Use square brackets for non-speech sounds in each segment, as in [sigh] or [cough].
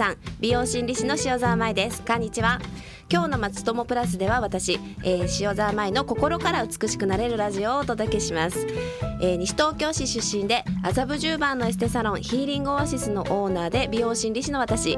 さん美容心理師の塩沢舞です。こんにちは。今日の松友プラスでは私、えー、塩沢舞の心から美しくなれるラジオをお届けします、えー、西東京市出身で麻布十番のエステサロンヒーリングオアシスのオーナーで美容心理師の私。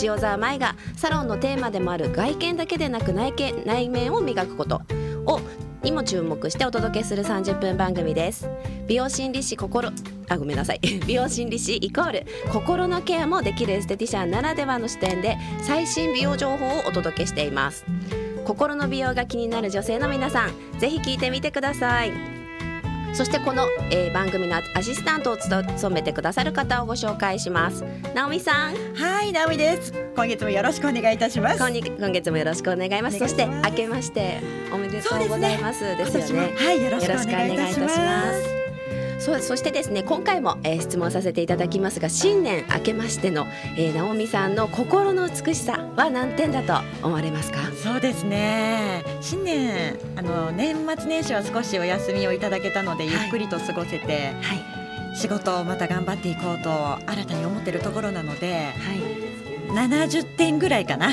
塩沢舞がサロンのテーマでもある外見だけでなく内見内面を磨くことをにも注目してお届けする30分番組です。美容心理師心あごめんなさい。[laughs] 美容心理師イコール心のケアもできるエステティシャンならではの視点で最新美容情報をお届けしています。心の美容が気になる女性の皆さんぜひ聞いてみてください。そしてこの、えー、番組のアシスタントを務めてくださる方をご紹介します。直美さん。はい直美です。今月もよろしくお願いいたします。今月もよろしくお願いします。そして明けましておめでとうございますですよね。はいよろしくお願いいたしますそうそしてですね今回も、えー、質問させていただきますが新年明けましての、えー、直美さんの心の美しさは何点だと思われますか？そうですね。新年あの年末年始は少しお休みをいただけたので、ゆっくりと過ごせて、はい、仕事をまた頑張っていこうと新たに思っているところなので、はい、70点ぐらいかな。あ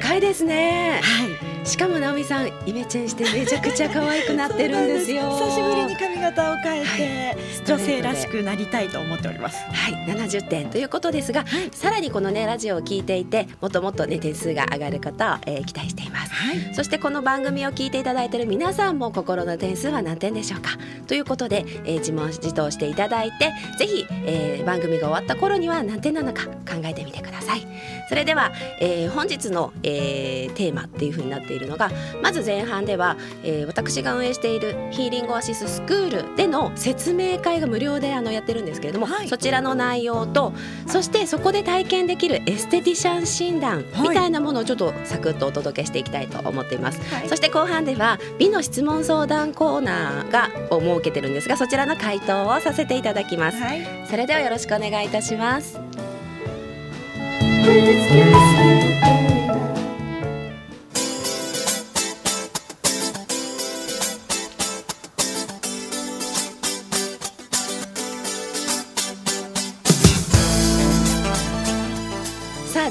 高いですね。はい。しかも直美さんイメチェンしてめちゃくちゃ可愛くなってるんですよ。[laughs] 久しぶりに髪型を変えて、はい、女性らしくなりたいと思っております。はい。70点ということですが、はい、さらにこのねラジオを聞いていてもっともっとね点数が上がることを、えー、期待しています、はい、そしてこの番組を聞いていただいている皆さんも心の点数は何点でしょうか？ということで、えー、自問自答していただいてぜひ、えー、番組が終わった頃には何点なのか考えてみてください。それでは、えー、本日の、えー、テーマっていう風になっているのがまず前半では、えー、私が運営しているヒーリングオアシススクールでの説明会が無料であのやってるんですけれども、はい、そちらの内容とそしてそこで体験できるエステティシャン診断みたいなものをちょっとサクッとお届けしていきたいと思っています、はい、そして後半では美の質問相談コーナーがを設けてるんですがそちらの回答をさせていただきます、はい、それではよろしくお願いいたします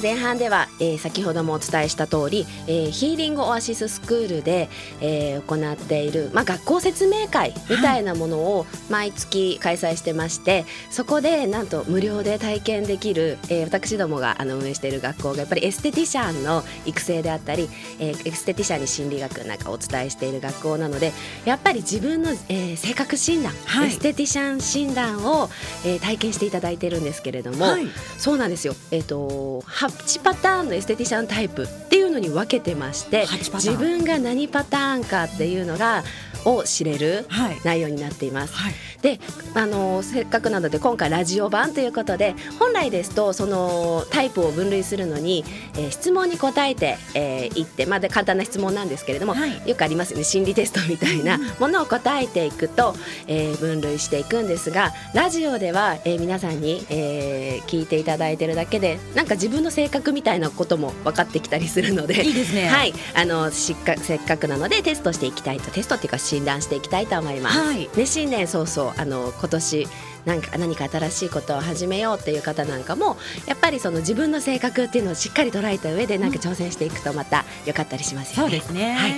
前半では、えー、先ほどもお伝えした通り、えー、ヒーリングオアシススクールで、えー、行っている、まあ、学校説明会みたいなものを毎月開催してまして、はい、そこでなんと無料で体験できる、えー、私どもがあの運営している学校がやっぱりエステティシャンの育成であったり、えー、エステティシャンに心理学なんかお伝えしている学校なのでやっぱり自分の、えー、性格診断、はい、エステティシャン診断を、えー、体験していただいてるんですけれども、はい、そうなんですよ。えっ、ー、と8パターンのエステティシャンタイプっていうのに分けてまして自分が何パターンかっていうのがを知れる内容になっています。はい、であのせっかくなので今回ラジオ版ということで本来ですとそのタイプを分類するのに、えー、質問に答えてい、えー、ってまだ簡単な質問なんですけれども、はい、よくありますよね。心理テストみたいなものを答えていくと、えー、分類していくんですがラジオでは、えー、皆さんに、えー、聞いていただいてるだけでなんか自分の性格みたいなことも分かってきたりするのでいいですね、はい、あのしっかせっかくなのでテストしていきたいと。テストっていうか診断していきたいと思います。はい、ね、新年早々あの今年なんか何か新しいことを始めようっていう方なんかもやっぱりその自分の性格っていうのをしっかり捉えた上でなんか挑戦していくとまた良かったりしますよね。そうですね、はい、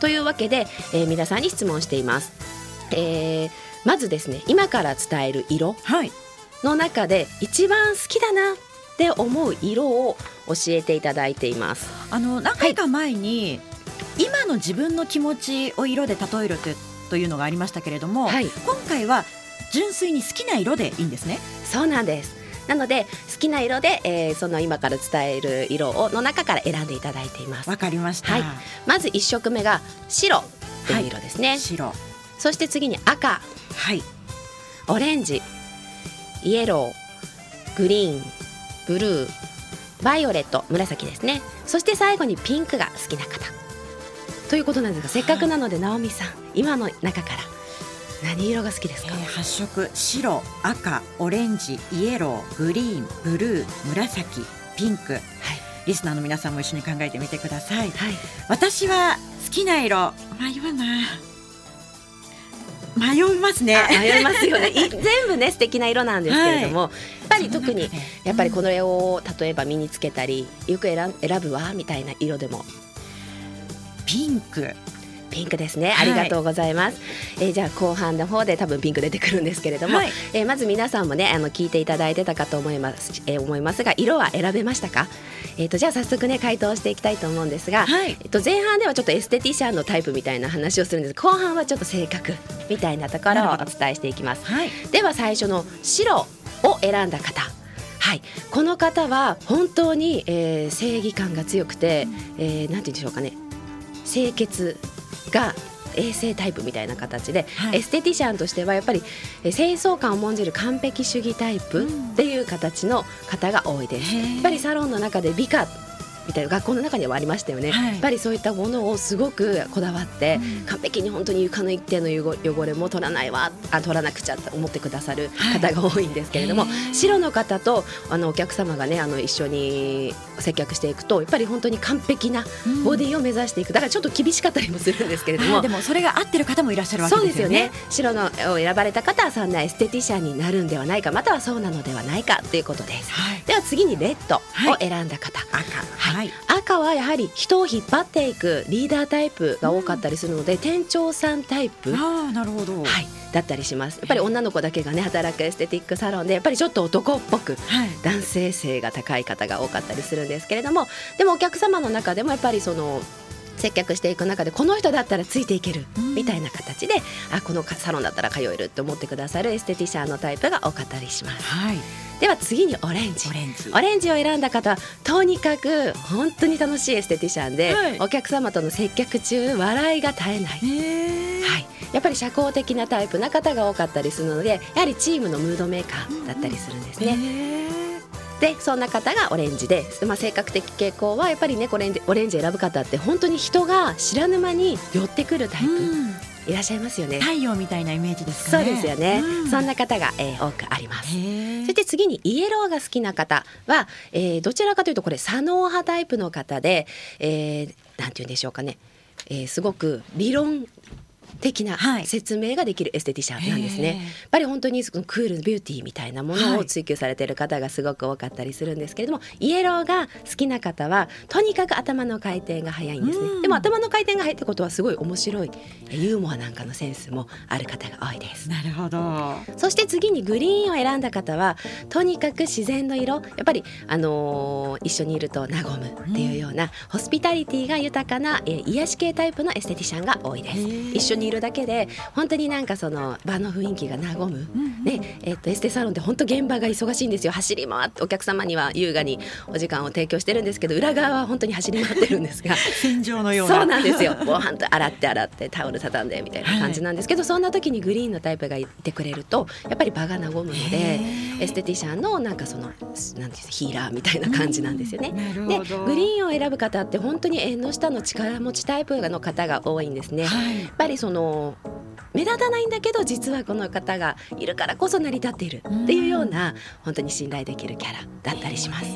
というわけで、えー、皆さんに質問しています。えー、まずですね今から伝える色の中で一番好きだなって思う色を教えていただいています。あの何回か前に、今の自分の気持ちを色で例えるというのがありましたけれども、はい、今回は純粋に好きな色でいいんですね。そうなんですなので好きな色で、えー、その今から伝える色をの中から選んでいただいています。わかりました。はい、まず一色目が白という色ですね。はい、白。そして次に赤。はい。オレンジ、イエロー、グリーン、ブルー、バイオレット、紫ですね。そして最後にピンクが好きな方。ということなんですがせっかくなので直美さん今の中から何色が好きですか、えー、発色白赤オレンジイエローグリーンブルー紫ピンク、はい、リスナーの皆さんも一緒に考えてみてください、はい、私は好きな色。迷うな迷いますね。迷いますよね。[laughs] 全部ね素敵な色なんですけれども、はい、やっぱり特にやっぱりこの絵を例えば身につけたりよく選選ぶわみたいな色でもピンク。ピンクですね、ありがとうございます、はい、えー、じゃあ後半の方で多分ピンク出てくるんですけれども、はい、えー、まず皆さんもねあの聞いていただいてたかと思います、えー、思いますが色は選べましたか？えーと、じゃあ早速ね回答していきたいと思うんですが、はい、えー、と前半ではちょっとエステティシャンのタイプみたいな話をするんです。後半はちょっと性格みたいなところをお伝えしていきます、はい、では最初の白を選んだ方。はい、この方は本当に、えー、正義感が強くて、えー、なんて言うんでしょうかね清潔が衛生タイプみたいな形で、はい、エステティシャンとしてはやっぱり清掃感を重んじる完璧主義タイプっていう形の方が多いです。やっぱりサロンの中で美化みたいな学校の中にはありましたよね、はい、やっぱりそういったものをすごくこだわって、うん、完璧に本当に床の一定の汚れも取らないわあ取らなくちゃと思ってくださる方が多いんですけれども、はい、白の方とあのお客様がねあの一緒に接客していくとやっぱり本当に完璧なボディを目指していく。だからちょっと厳しかったりもするんですけれども、はい、でもそれが合ってる方もいらっしゃるわけですよね。白のを選ばれた方はそんなエステティシャンになるんではないかまたはそうなのではないかということです。では次にレッドを選んだ方、赤。はい、赤はやはり人を引っ張っていくリーダータイプが多かったりするので、うん、店長さんタイプ。あなるほど、はい、だったりします。やっぱり女の子だけがね働くエステティックサロンでやっぱりちょっと男っぽく、はい、男性性が高い方が多かったりするんですけれどもでもお客様の中でもやっぱりその接客していく中でこの人だったらついていけるみたいな形で、うん、あこのサロンだったら通えるって思ってくださるエステティシャンのタイプが多かったりします。はい。では次にオレンジ。オレンジ。を選んだ方はとにかく本当に楽しいエステティシャンで、はい、お客様との接客中笑いが絶えない、はい、やっぱり社交的なタイプな方が多かったりするのでやはりチームのムードメーカーだったりするんですね。でそんな方がオレンジで、まあ、性格的傾向はやっぱりねオレンジオレンジ選ぶ方って本当に人が知らぬ間に寄ってくるタイプ。いらっしゃいますよね。太陽みたいなイメージですかね。そうですよね、うん、そんな方が、えー、多くあります。そして次にイエローが好きな方は、えー、どちらかというとこれ左脳派タイプの方で、えー、なんて言うんでしょうかね、えー、すごく理論的な説明ができるエステティシャンなんですね。はい、やっぱり本当にそのクールビューティーみたいなものを追求されている方がすごく多かったりするんですけれども、イエローが好きな方はとにかく頭の回転が速いんですね。でも頭の回転が速いってことはすごい面白いユーモアなんかのセンスもある方が多いです。なるほど。そして次にグリーンを選んだ方はとにかく自然の色やっぱりあのー、一緒にいると和むっていうような、うん、ホスピタリティが豊かな、えー、癒し系タイプのエステティシャンが多いです。一緒にいるだけで本当になんかその場の雰囲気が和む、うんねえー、とエステサロンって本当現場が忙しいんですよ。走り回ってお客様には優雅にお時間を提供してるんですけど裏側は本当に走り回ってるんですが。[laughs] 戦場のような。そうなんですよ。もう本当洗って洗ってタオル畳んでみたいな感じなんですけど、はい、そんな時にグリーンのタイプがいてくれるとやっぱり場が和むのでエステティシャンのなんかそのなんていうヒーラーみたいな感じなんですよね。でグリーンを選ぶ方って本当に縁の下の力持ちタイプの方が多いんですね。はい、やっぱりその目立たないんだけど実はこの方がいるからこそ成り立っている。っていうような本当に信頼できるキャラだったりします。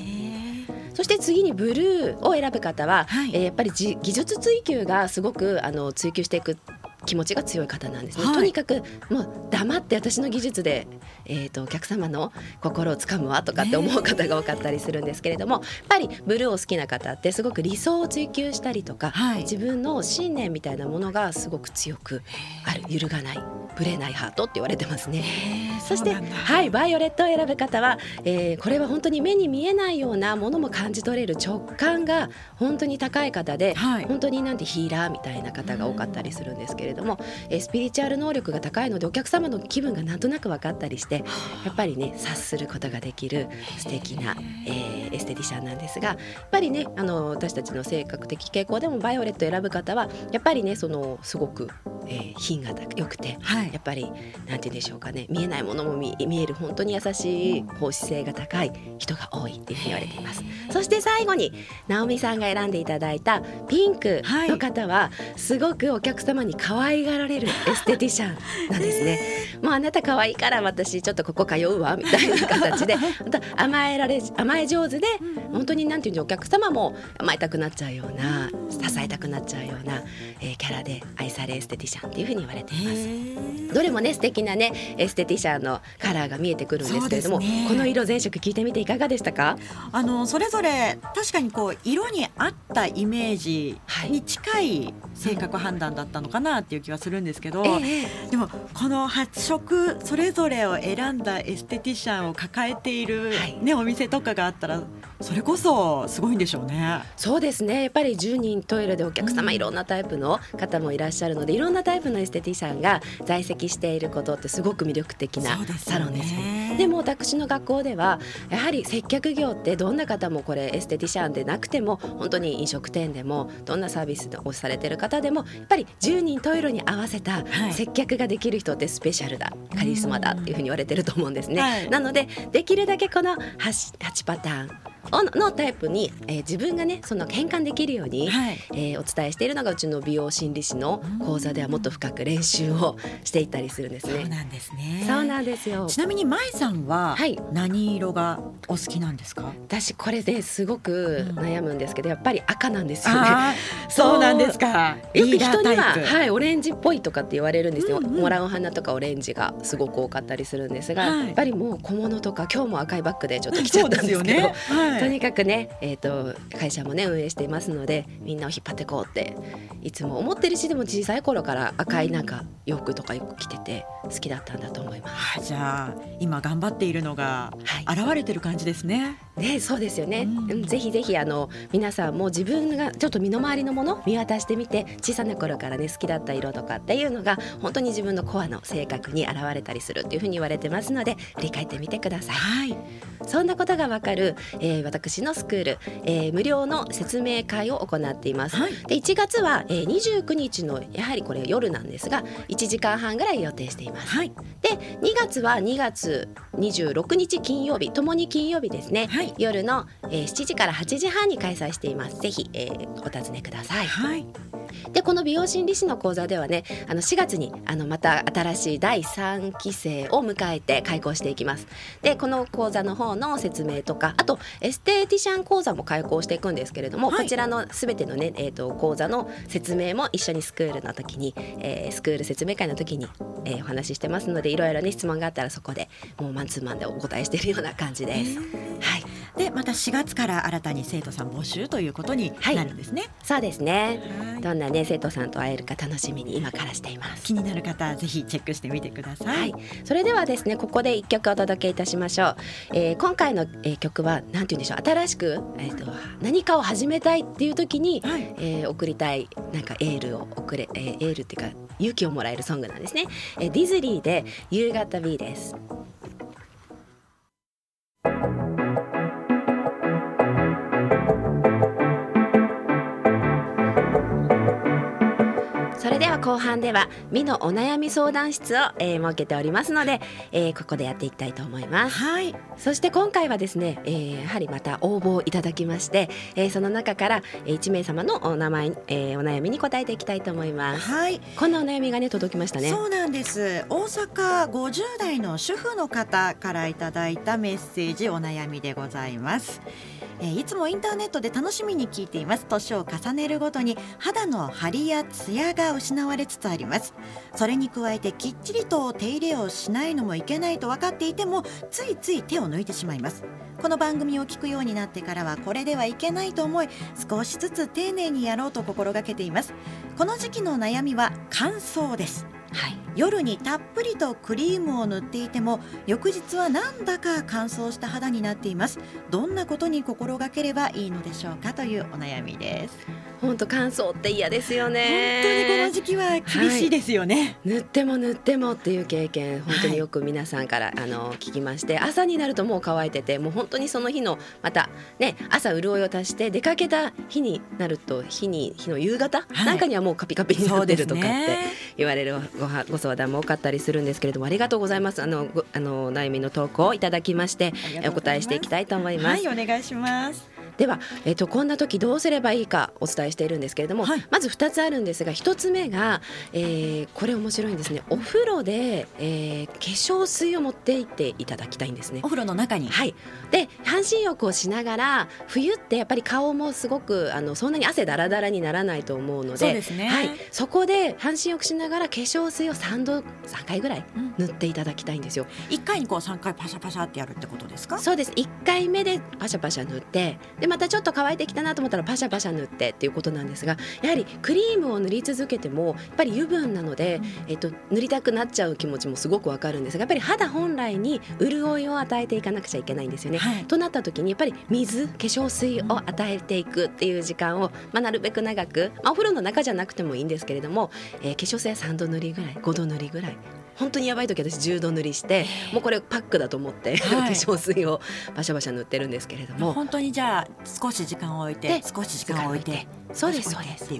そして次にブルーを選ぶ方は、はい、えー、やっぱり技術追求がすごくあの追求していく気持ちが強い方なんですね、はい、とにかくもう黙って私の技術で、えーと、お客様の心をつかむわとかって思う方が多かったりするんですけれども、やっぱりブルーを好きな方ってすごく理想を追求したりとか、はい、自分の信念みたいなものがすごく強くある。揺るがないぶれないハートって言われてますね。そしてはいバイオレットを選ぶ方は、えー、これは本当に目に見えないようなものも感じ取れる直感が本当に高い方で、はい、本当になんてヒーラーみたいな方が多かったりするんですけれども、えー、スピリチュアル能力が高いのでお客様の気分がなんとなく分かったりしてやっぱりね察することができる素敵な、えー、エステティシャンなんですがやっぱりねあの私たちの性格的傾向でもバイオレットを選ぶ方はやっぱりねそのすごく、えー、品が良くて、はい、やっぱりなんて言うんでしょうかね見えないものも見える本当に優しい奉仕性が高い人が多いっていうふうに言われています。そして最後に直美さんが選んでいただいたピンクの方は、すごくお客様に可愛がられるエステティシャンなんですね、[laughs] もうあなた可愛いから私ちょっとここ通うわみたいな形で [laughs] 甘えられ甘え上手で本当になんていうお客様も甘えたくなっちゃうような支えたくなっちゃうような、えー、キャラで愛されエステティシャンっていうふうに言われています。どれもね素敵なねエステティシャンのカラーが見えてくるんですけれども、ね、この色全色聞いてみていかがでしたか？あのそれぞれ確かにこう色に合ったイメージに近い性格判断だったのかなっていう気はするんですけど、えー、でもこの8色それぞれを選んだエステティシャンを抱えているね、はい、お店とかがあったらそれこそすごいんでしょうね。そうですねやっぱり10人トイレでお客様いろんなタイプの方もいらっしゃるのでいろんなタイプのエステティシャンが在籍していることってすごく魅力的なサロンですね。でも私の学校ではやはり接客業ってどんな方もこれエステティシャンでなくても本当に飲食店でもどんなサービスをされてる方でもやっぱり10人トイレに合わせた接客ができる人ってスペシャルだ、カリスマだっていうふうに言われてると思うんですね。はい、なのでできるだけこの 8, 8パターンのタイプに、えー、自分がねその変換できるように、はい、えー、お伝えしているのがうちの美容心理師の講座ではもっと深く練習をしていったりするんですね。そうなんですね。そうなんですよ。ちなみに舞さんは何色がお好きなんですか？私これですごく悩むんですけど、やっぱり赤なんですよね。そうなんですか。よく人にははいオレンジっぽいとかって言われるんですよ。うんうん、もらう花とかオレンジがすごく多かったりするんですが、はい、やっぱりもう小物とか今日も赤いバッグでちょっと着ちゃったんですけど、ねはい、とにかくね、えーと、会社もね運営していますのでみんなを引っ張っていこうっていつも思ってるしでも小さい頃から赤いなんか洋服とかよく着てて好きだったんだと思います。はい、じゃあ今頑張っているのが現れてる感じですね。はい、ねそうですよね。うん、ぜひぜひあの皆さんも自分がちょっと身の回りのもの見渡してみて小さな頃からね好きだった色とかっていうのが本当に自分のコアの性格に現れたりするっていうふうに言われてますので振り返ってみてください。はい、そんなことがわかる、えー、私のスクール、えー、無料の説明会を行っています。はい、で1月は、えー、29日のやはりこれ夜なんですが1時間半ぐらい予定しています。はい、で2月は2月26日金曜日ともに金曜日ですね、はい、夜の、えー、7時から8時半に開催しています。ぜひ、えー、お尋ねください。はいでこの美容心理師の講座ではねあの4月にあのまた新しい第3期生を迎えて開講していきますでこの講座の方の説明とかあとエステティシャン講座も開講していくんですけれども、はい、こちらのすべてのね、えーと、講座の説明も一緒にスクールの時に、えー、スクール説明会の時に、えー、お話ししてますのでいろいろね質問があったらそこでもうマンツーマンでお答えしているような感じです。はい。でまた4月から新たに生徒さん募集ということになるんですね。はい、そうですね。どんなね生徒さんと会えるか楽しみに今からしています。気になる方ぜひチェックしてみてください。はい、それではですねここで一曲お届けいたしましょう。えー、今回の、えー、曲はなんて言うんでしょう新しくえっ、ー、と何かを始めたいっていう時に、はい、えー、送りたいなんかエールを送れ、えー、エールっていうか勇気をもらえるソングなんですね。えー、ディズニーで夕方 B です。後半では美のお悩み相談室を、えー、設けておりますので、えー、ここでやっていきたいと思います。はい。そして今回はですね、えー、やはりまた応募いただきまして、えー、その中から1名様のお名前、えー、お悩みに答えていきたいと思います。はい。こんなお悩みがね届きましたね。そうなんです。大阪50代の主婦の方からいただいたメッセージお悩みでございます。えー、いつもインターネットで楽しみに聞いています年を重ねるごとに肌の張りやツヤが失われつつあります。それに加えてきっちりと手入れをしないのもいけないと分かっていてもついつい手を抜いてしまいます。この番組を聞くようになってからはこれではいけないと思い少しずつ丁寧にやろうと心がけています。この時期の悩みは乾燥です。はい、夜にたっぷりとクリームを塗っていても翌日はなんだか乾燥した肌になっています。どんなことに心がければいいのでしょうかというお悩みです。本当乾燥って嫌ですよね。本当にこの時期は厳しいですよね、はい、塗っても塗ってもっていう経験本当によく皆さんから、はい、あの聞きまして朝になるともう乾いててもう本当にその日のまたね朝潤いを足して出かけた日になると日に日の夕方、はい、なんかにはもうカピカピになってるとかって言われるごはご相談も多かったりするんですけれどもありがとうございます。あのあの悩みの投稿をいただきましてお答えしていきたいと思います。はいお願いしますでは、えーと、こんな時どうすればいいかお伝えしているんですけれども、はい、まず2つあるんですが1つ目が、えー、これ面白いんですね。お風呂で、えー、化粧水を持っていっていただきたいんですね。お風呂の中に？はい。で半身浴をしながら冬ってやっぱり顔もすごくあのそんなに汗だらだらにならないと思うのでそうですね、はい、そこで半身浴しながら化粧水を3度3回ぐらい塗っていただきたいんですよ、うん、1回にこう3回パシャパシャってやるってことですか？そうです。1回目でパシャパシャ塗ってでまたちょっと乾いてきたなと思ったらパシャパシャ塗ってっていうことなんですがやはりクリームを塗り続けてもやっぱり油分なので、うん、えっと、塗りたくなっちゃう気持ちもすごくわかるんですがやっぱり肌本来に潤いを与えていかなくちゃいけないんですよね。はい、となった時にやっぱり水化粧水を与えていくっていう時間を、まあ、なるべく長く、まあ、お風呂の中じゃなくてもいいんですけれども、えー、化粧水は3度塗りぐらい5度塗りぐらい本当にやばい時私10度塗りしてもうこれパックだと思って、はい、化粧水をバシャバシャ塗ってるんですけれども。本当にじゃあ少し時間を置いて少し時間を置いてそうですそうです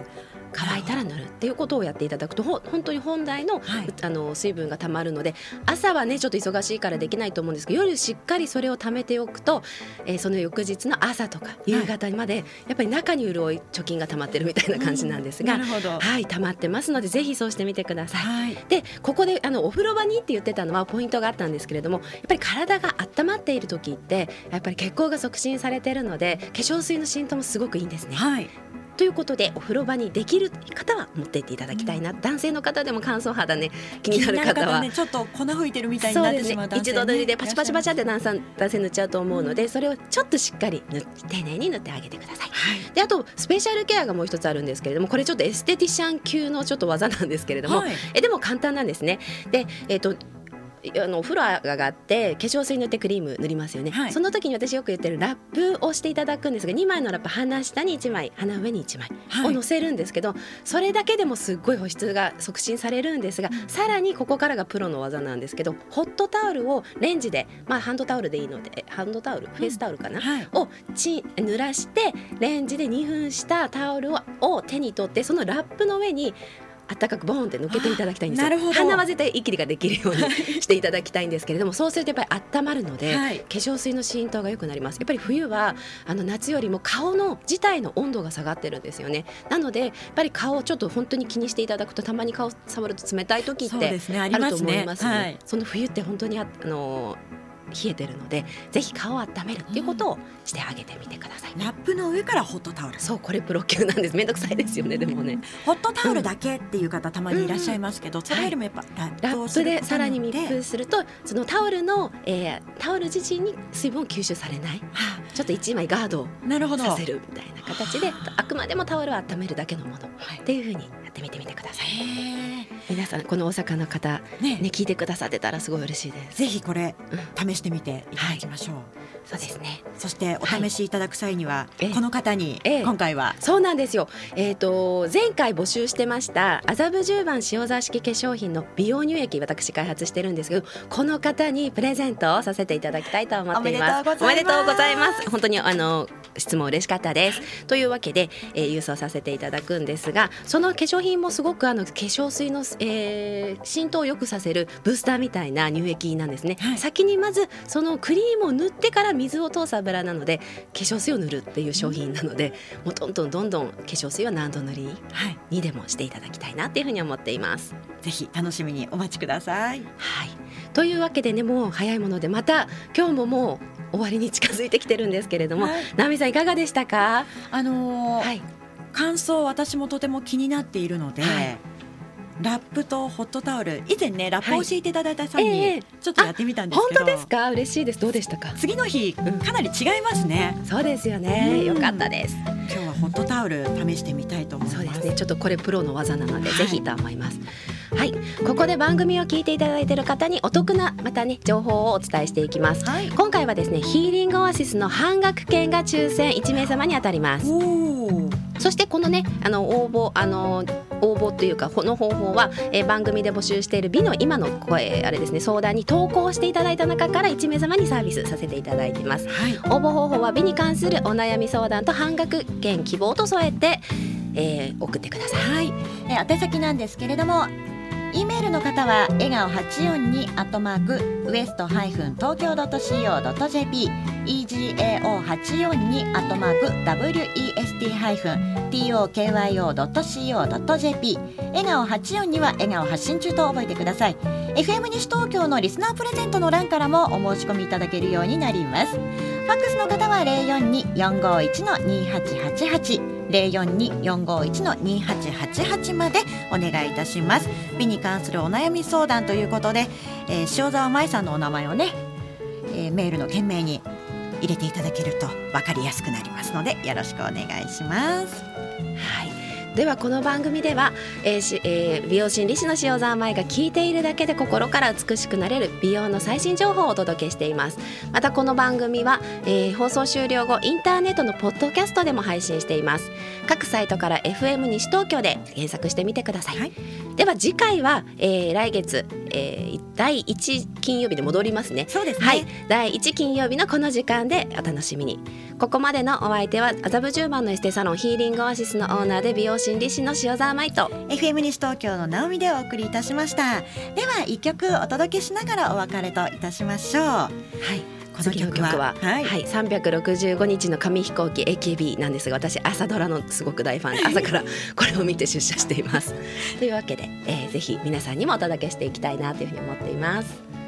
乾いたら塗るっていうことをやっていただくと本当に本来のはい、あの水分がたまるので朝はねちょっと忙しいからできないと思うんですけど夜しっかりそれを貯めておくと、えー、その翌日の朝とか夕方まで、やっぱり中に潤い貯金がたまってるみたいな感じなんですが、うん、はい溜まってますのでぜひそうしてみてください。はい、でここであのお風呂場にって言ってたのはポイントがあったんですけれどもやっぱり体が温まっている時ってやっぱり血行が促進されているので化粧水の浸透もすごくいいんですね。はいということでお風呂場にできる方は持っていっていただきたいな、うん、男性の方でも乾燥肌ね気になる方は、ね、ちょっと粉吹いてるみたいになってしまう、ね、一度塗りでパチパチパチって男性男性塗っちゃうと思うので、うん、それをちょっとしっかり塗丁寧に塗ってあげてください、はい、であとスペシャルケアがもう一つあるんですけれどもこれちょっとエステティシャン級のちょっと技なんですけれども、はい、えでも簡単なんですね。でえっ、ー、とあのお風呂があって化粧水塗ってクリーム塗りますよね、はい、その時に私よく言ってるラップをしていただくんですが2枚のラップ鼻下に1枚鼻上に1枚を乗せるんですけど、はい、それだけでもすっごい保湿が促進されるんですが、うん、さらにここからがプロの技なんですけどホットタオルをレンジで、まあ、ハンドタオルでいいのでハンドタオルフェイスタオルかな、うんはい、をち濡らしてレンジで2分したタオルを手に取ってそのラップの上に暖かくボーンって抜けていただきたいんですよ。鼻は絶対息ができるようにしていただきたいんですけれどもそうするとやっぱり温まるので、はい、化粧水の浸透が良くなります。やっぱり冬はあの夏よりも顔の自体の温度が下がってるんですよね。なのでやっぱり顔をちょっと本当に気にしていただくとたまに顔触ると冷たい時ってあると思いますね、その冬って本当にああの冷えてるのでぜひ顔を温めるっていうことをしてあげてみてください、うん、ラップの上からホットタオル。そうこれプロ級なんです。めんどくさいですよねでもね。ホットタオルだけっていう方たまにいらっしゃいますけど、うん、それよりもやっぱラップでさらに密封するとそのタオルの、えー、タオル自身に水分を吸収されない、はあ、ちょっと一枚ガードをさせるみたいな形であ。くまでもタオルを温めるだけのもの、はい、っていうふうにやってみてみてください。皆さんこの大阪の方ねね聞いてくださってたらすごい嬉しいです。ぜひこれ、うん、試してみていただきましょう。はい、そうですね。そしてお試しいただく際には、はい、この方に、今回はそうなんですよ。えっ、ー、と前回募集してました麻布十番塩沢式化粧品の美容乳液私開発してるんですけどこの方にプレゼントをさせていただきたいと思っています。おめでとうございます。本当にあの質問嬉しかったです。というわけで、えー、郵送させていただくんですがその化粧品もすごくあの化粧水の、えー、浸透を良くさせるブースターみたいな乳液なんですね、はい、先にまずそのクリームを塗ってから水を通す油なので化粧水を塗るっていう商品なので、もうどんどんどんどん化粧水は何度塗りにでもしていただきたいなっていうふうに思っています。ぜひ楽しみにお待ちください。はい。というわけでねもう早いものでまた今日ももう終わりに近づいてきてるんですけれども、はい、ナミさんいかがでしたか？あのー、はい、感想私もとても気になっているので、はいラップとホットタオル。以前ねラップを教えていただいた際にちょっとやってみたんですけど、はいえー、本当ですか？嬉しいです。どうでしたか？次の日かなり違いますね、うん、そうですよね。よかったです。今日はホットタオル試してみたいと思います。そうですね。ちょっとこれプロの技なので、はい、ぜひと思います。はい。ここで番組を聞いていただいている方にお得なまたね情報をお伝えしていきます、はい、今回はですねヒーリングオアシスの半額券が抽選1名様に当たりますそしてこのねあの応募あの応募というかこの方法は、えー、番組で募集している美の今の声あれですね相談に投稿していただいた中から1名様にサービスさせていただいています、はい、応募方法は美に関するお悩み相談と半額券希望と添えて、えー、送ってください、はい、えー、宛先なんですけれども E メールの方は笑顔842アットマークウエストハイフン東京ドット CO.jp egao842 アットマーク west ハイフン tokyo ドット CO.jp 笑顔842は笑顔発信中と覚えてください。FM 西東京のリスナープレゼントの欄からもお申し込みいただけるようになります。ファックスの方は042-451の2888 042-451-2888までお願いいたします。美に関するお悩み相談ということで、えー、塩沢舞さんのお名前をね、えー、メールの件名に入れていただけると分かりやすくなりますのでよろしくお願いします。はい。ではこの番組では、えーえー、美容心理師の塩沢舞が聞いているだけで心から美しくなれる美容の最新情報をお届けしています。またこの番組は、えー、放送終了後インターネットのポッドキャストでも配信しています。各サイトから FM 西東京で検索してみてください、はい、では次回は、えー、来月、えー、第1金曜日で戻りますね。そうですね、はい、第1金曜日のこの時間でお楽しみに。ここまでのお相手は麻布十番のエステサロンヒーリングオアシスのオーナーで美容心理師の塩沢舞と。FM 西東京の直美でお送りいたしました。では一曲お届けしながらお別れといたしましょう。はいこの曲は、はい、はい、365日の紙飛行機 AKB なんですが私朝ドラのすごく大ファンで朝からこれを見て出社しています。というわけで、えー、ぜひ皆さんにもお届けしていきたいなというふうに思っています